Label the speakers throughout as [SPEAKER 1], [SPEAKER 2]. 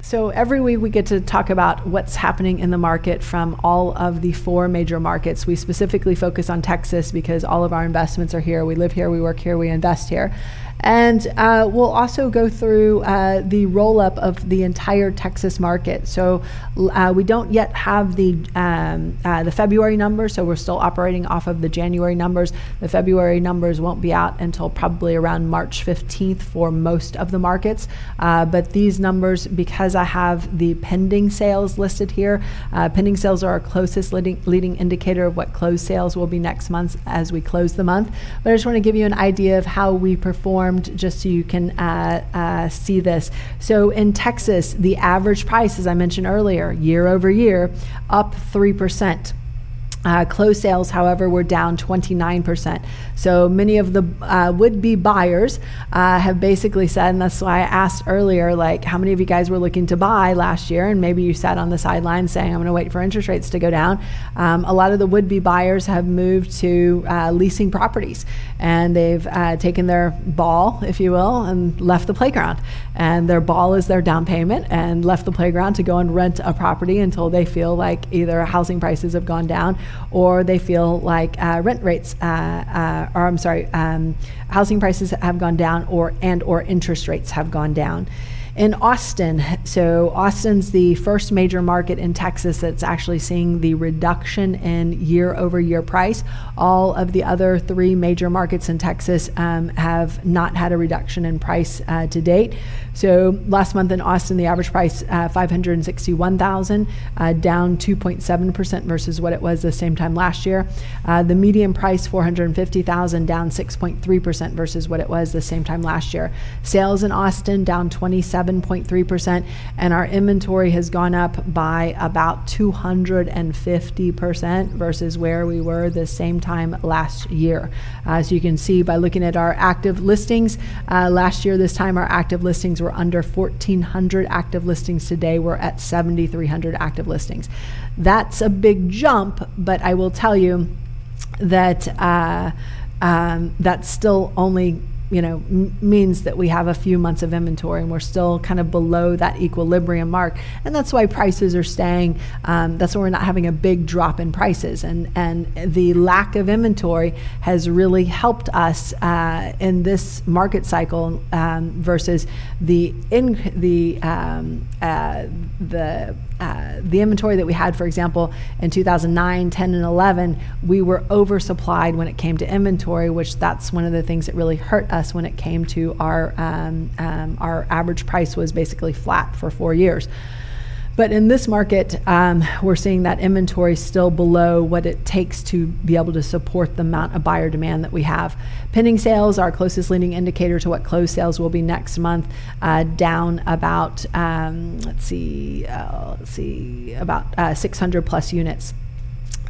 [SPEAKER 1] So every week we get to talk about what's happening in the market from all of the four major markets. We specifically focus on Texas because all of our investments are here. We live here, we work here, we invest here. And uh, we'll also go through uh, the roll up of the entire Texas market. So uh, we don't yet have the um, uh, the February numbers, so we're still operating off of the January numbers. The February numbers won't be out until probably around March 15th for most of the markets. Uh, but these numbers, because I have the pending sales listed here, uh, pending sales are our closest leading, leading indicator of what closed sales will be next month as we close the month. But I just want to give you an idea of how we perform just so you can uh, uh, see this. So in Texas, the average price, as I mentioned earlier, year over year, up 3%. Uh, closed sales, however, were down 29%. So many of the uh, would be buyers uh, have basically said, and that's why I asked earlier, like, how many of you guys were looking to buy last year? And maybe you sat on the sidelines saying, I'm going to wait for interest rates to go down. Um, a lot of the would be buyers have moved to uh, leasing properties and they've uh, taken their ball, if you will, and left the playground. And their ball is their down payment and left the playground to go and rent a property until they feel like either housing prices have gone down or they feel like uh, rent rates, uh, uh, or I'm sorry, um, housing prices have gone down, or and or interest rates have gone down in Austin. So, Austin's the first major market in Texas that's actually seeing the reduction in year over year price. All of the other three major markets in Texas um, have not had a reduction in price uh, to date. So, last month in Austin, the average price uh, 561,000, uh, down 2.7% versus what it was the same time last year. Uh, the median price 450,000, down 6.3% versus what it was the same time last year. Sales in Austin down 27 7.3%, and our inventory has gone up by about 250% versus where we were the same time last year. Uh, so you can see by looking at our active listings, uh, last year, this time, our active listings were under 1,400 active listings. Today, we're at 7,300 active listings. That's a big jump, but I will tell you that uh, um, that's still only you know m- means that we have a few months of inventory and we're still kind of below that equilibrium mark. And that's why prices are staying um, that's why we're not having a big drop in prices. And and the lack of inventory has really helped us uh, in this market cycle um, versus the in the um, uh, the uh, the inventory that we had, for example, in 2009, 10, and 11, we were oversupplied when it came to inventory, which that's one of the things that really hurt us when it came to our um, um, our average price was basically flat for four years. But in this market, um, we're seeing that inventory still below what it takes to be able to support the amount of buyer demand that we have. Pending sales, our closest leading indicator to what closed sales will be next month, uh, down about um, let's see, uh, let's see, about uh, 600 plus units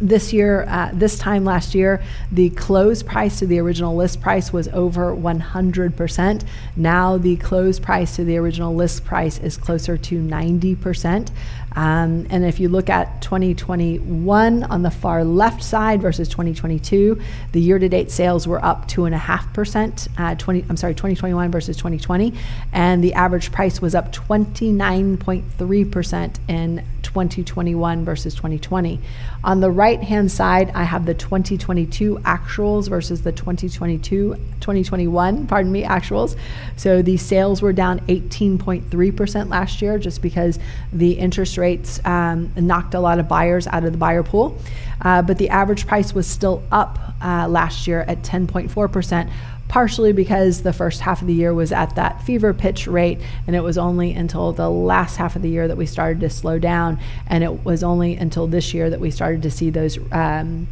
[SPEAKER 1] this year, uh, this time last year, the close price to the original list price was over 100%. Now the close price to the original list price is closer to 90%. Um, and if you look at 2021 on the far left side versus 2022, the year-to-date sales were up two and a half percent. Uh, 20, I'm sorry, 2021 versus 2020, and the average price was up 29.3 percent in 2021 versus 2020. On the right hand side, I have the 2022 actuals versus the 2022 2021, pardon me, actuals. So the sales were down 18.3% last year just because the interest rates um, knocked a lot of buyers out of the buyer pool. Uh, but the average price was still up uh, last year at 10.4% partially because the first half of the year was at that fever pitch rate, and it was only until the last half of the year that we started to slow down, and it was only until this year that we started to see those. Um,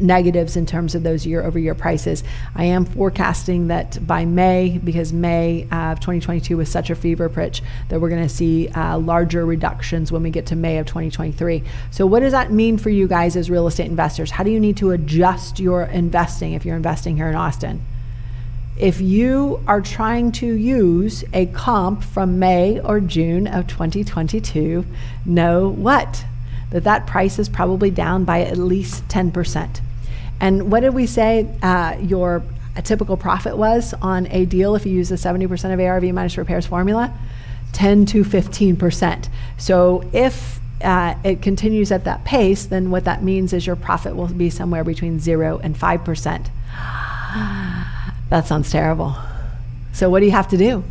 [SPEAKER 1] negatives in terms of those year over year prices. I am forecasting that by May, because May of 2022 was such a fever pitch, that we're going to see uh, larger reductions when we get to May of 2023. So, what does that mean for you guys as real estate investors? How do you need to adjust your investing if you're investing here in Austin? If you are trying to use a comp from May or June of 2022, know what? That that price is probably down by at least 10%. And what did we say uh, your typical profit was on a deal if you use the 70% of ARV minus repairs formula? 10 to 15%. So if uh, it continues at that pace, then what that means is your profit will be somewhere between 0 and 5%. That sounds terrible. So, what do you have to do?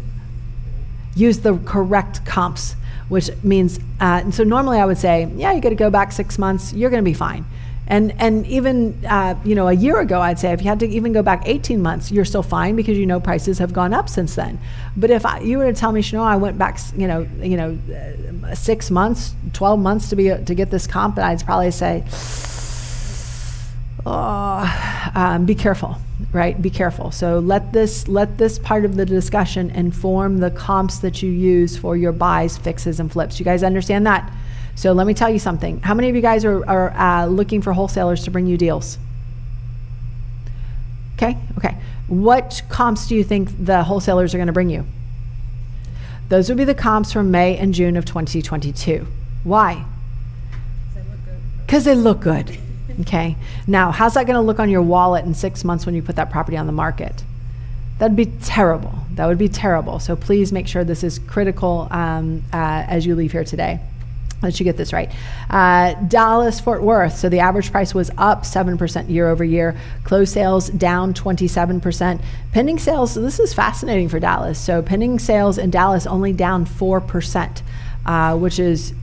[SPEAKER 1] Use the correct comps, which means, uh, and so normally I would say, yeah, you got to go back six months, you're going to be fine. And, and even uh, you know a year ago, I'd say if you had to even go back 18 months, you're still fine because you know prices have gone up since then. But if I, you were to tell me, Chanel, I went back, you know, you know, uh, six months, 12 months to be to get this comp, I'd probably say, um, be careful right? Be careful. So let this let this part of the discussion inform the comps that you use for your buys, fixes, and flips. You guys understand that? So let me tell you something. How many of you guys are, are uh, looking for wholesalers to bring you deals? Okay, okay. What comps do you think the wholesalers are going to bring you? Those would be the comps from May and June of 2022. Why? Because they look good. Okay. Now, how's that going to look on your wallet in six months when you put that property on the market? That'd be terrible. That would be terrible. So please make sure this is critical um, uh, as you leave here today. Let you get this right. Uh, Dallas Fort Worth. So the average price was up 7% year over year. Closed sales down 27%. Pending sales, this is fascinating for Dallas. So pending sales in Dallas only down 4%, uh, which is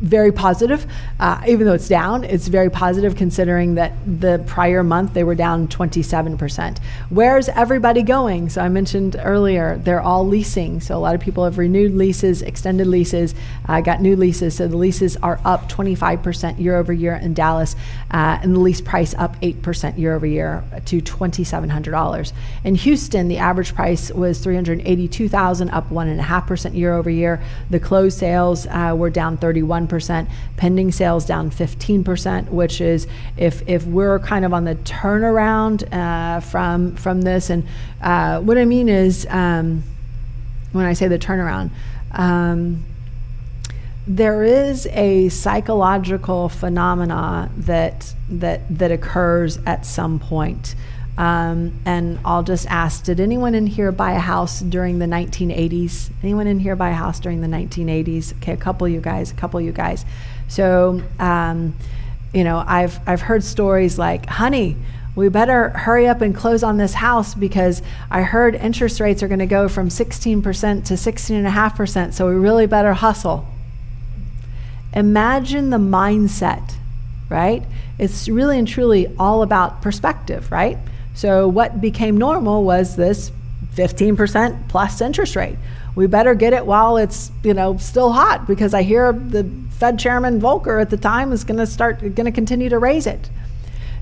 [SPEAKER 1] very positive. Uh, even though it's down, it's very positive considering that the prior month they were down 27%. Where's everybody going? So I mentioned earlier, they're all leasing. So a lot of people have renewed leases, extended leases, uh, got new leases. So the leases are up 25% year over year in Dallas, uh, and the lease price up 8% year over year to $2,700. In Houston, the average price was 382,000, up 1.5% year over year. The closed sales uh, were down 31 percent pending sales down 15%, which is if, if we're kind of on the turnaround uh, from, from this. And uh, what I mean is, um, when I say the turnaround, um, there is a psychological phenomena that, that, that occurs at some point. Um, and I'll just ask Did anyone in here buy a house during the 1980s? Anyone in here buy a house during the 1980s? Okay, a couple of you guys, a couple of you guys. So, um, you know, I've, I've heard stories like, honey, we better hurry up and close on this house because I heard interest rates are going to go from 16% to 16.5%, so we really better hustle. Imagine the mindset, right? It's really and truly all about perspective, right? So what became normal was this 15% plus interest rate. We better get it while it's, you know, still hot because I hear the Fed chairman Volcker at the time is going to start going to continue to raise it.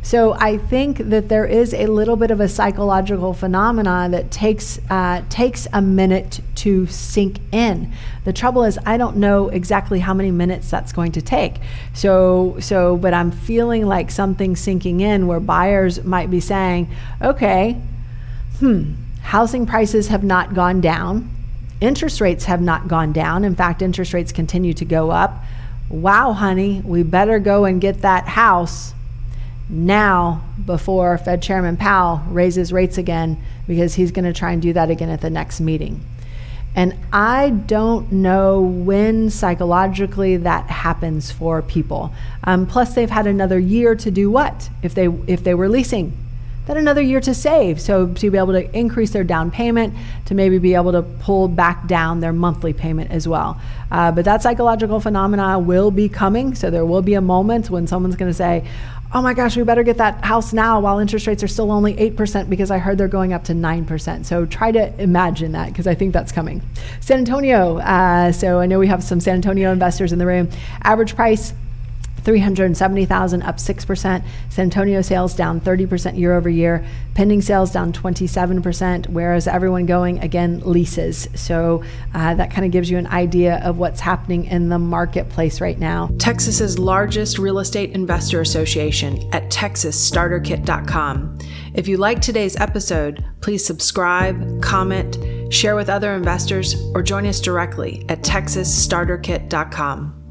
[SPEAKER 1] So I think that there is a little bit of a psychological phenomenon that takes uh, takes a minute to sink in. The trouble is I don't know exactly how many minutes that's going to take. So so but I'm feeling like something sinking in where buyers might be saying, okay, hmm, housing prices have not gone down. Interest rates have not gone down. In fact, interest rates continue to go up. Wow, honey, we better go and get that house now before Fed Chairman Powell raises rates again because he's going to try and do that again at the next meeting. And I don't know when psychologically that happens for people. Um, plus, they've had another year to do what? If they if they were leasing, then another year to save. So to be able to increase their down payment, to maybe be able to pull back down their monthly payment as well. Uh, but that psychological phenomena will be coming. So there will be a moment when someone's going to say, oh my gosh, we better get that house now while interest rates are still only 8% because I heard they're going up to 9%. So try to imagine that because I think that's coming. San Antonio. Uh, so I know we have some San Antonio investors in the room. Average price 370,000 up 6%. San Antonio sales down 30% year over year. Pending sales down 27%, whereas everyone going again leases. So uh, that kind of gives you an idea of what's happening in the marketplace right now.
[SPEAKER 2] Texas's largest real estate investor association at texasstarterkit.com. If you like today's episode, please subscribe, comment, share with other investors, or join us directly at texasstarterkit.com.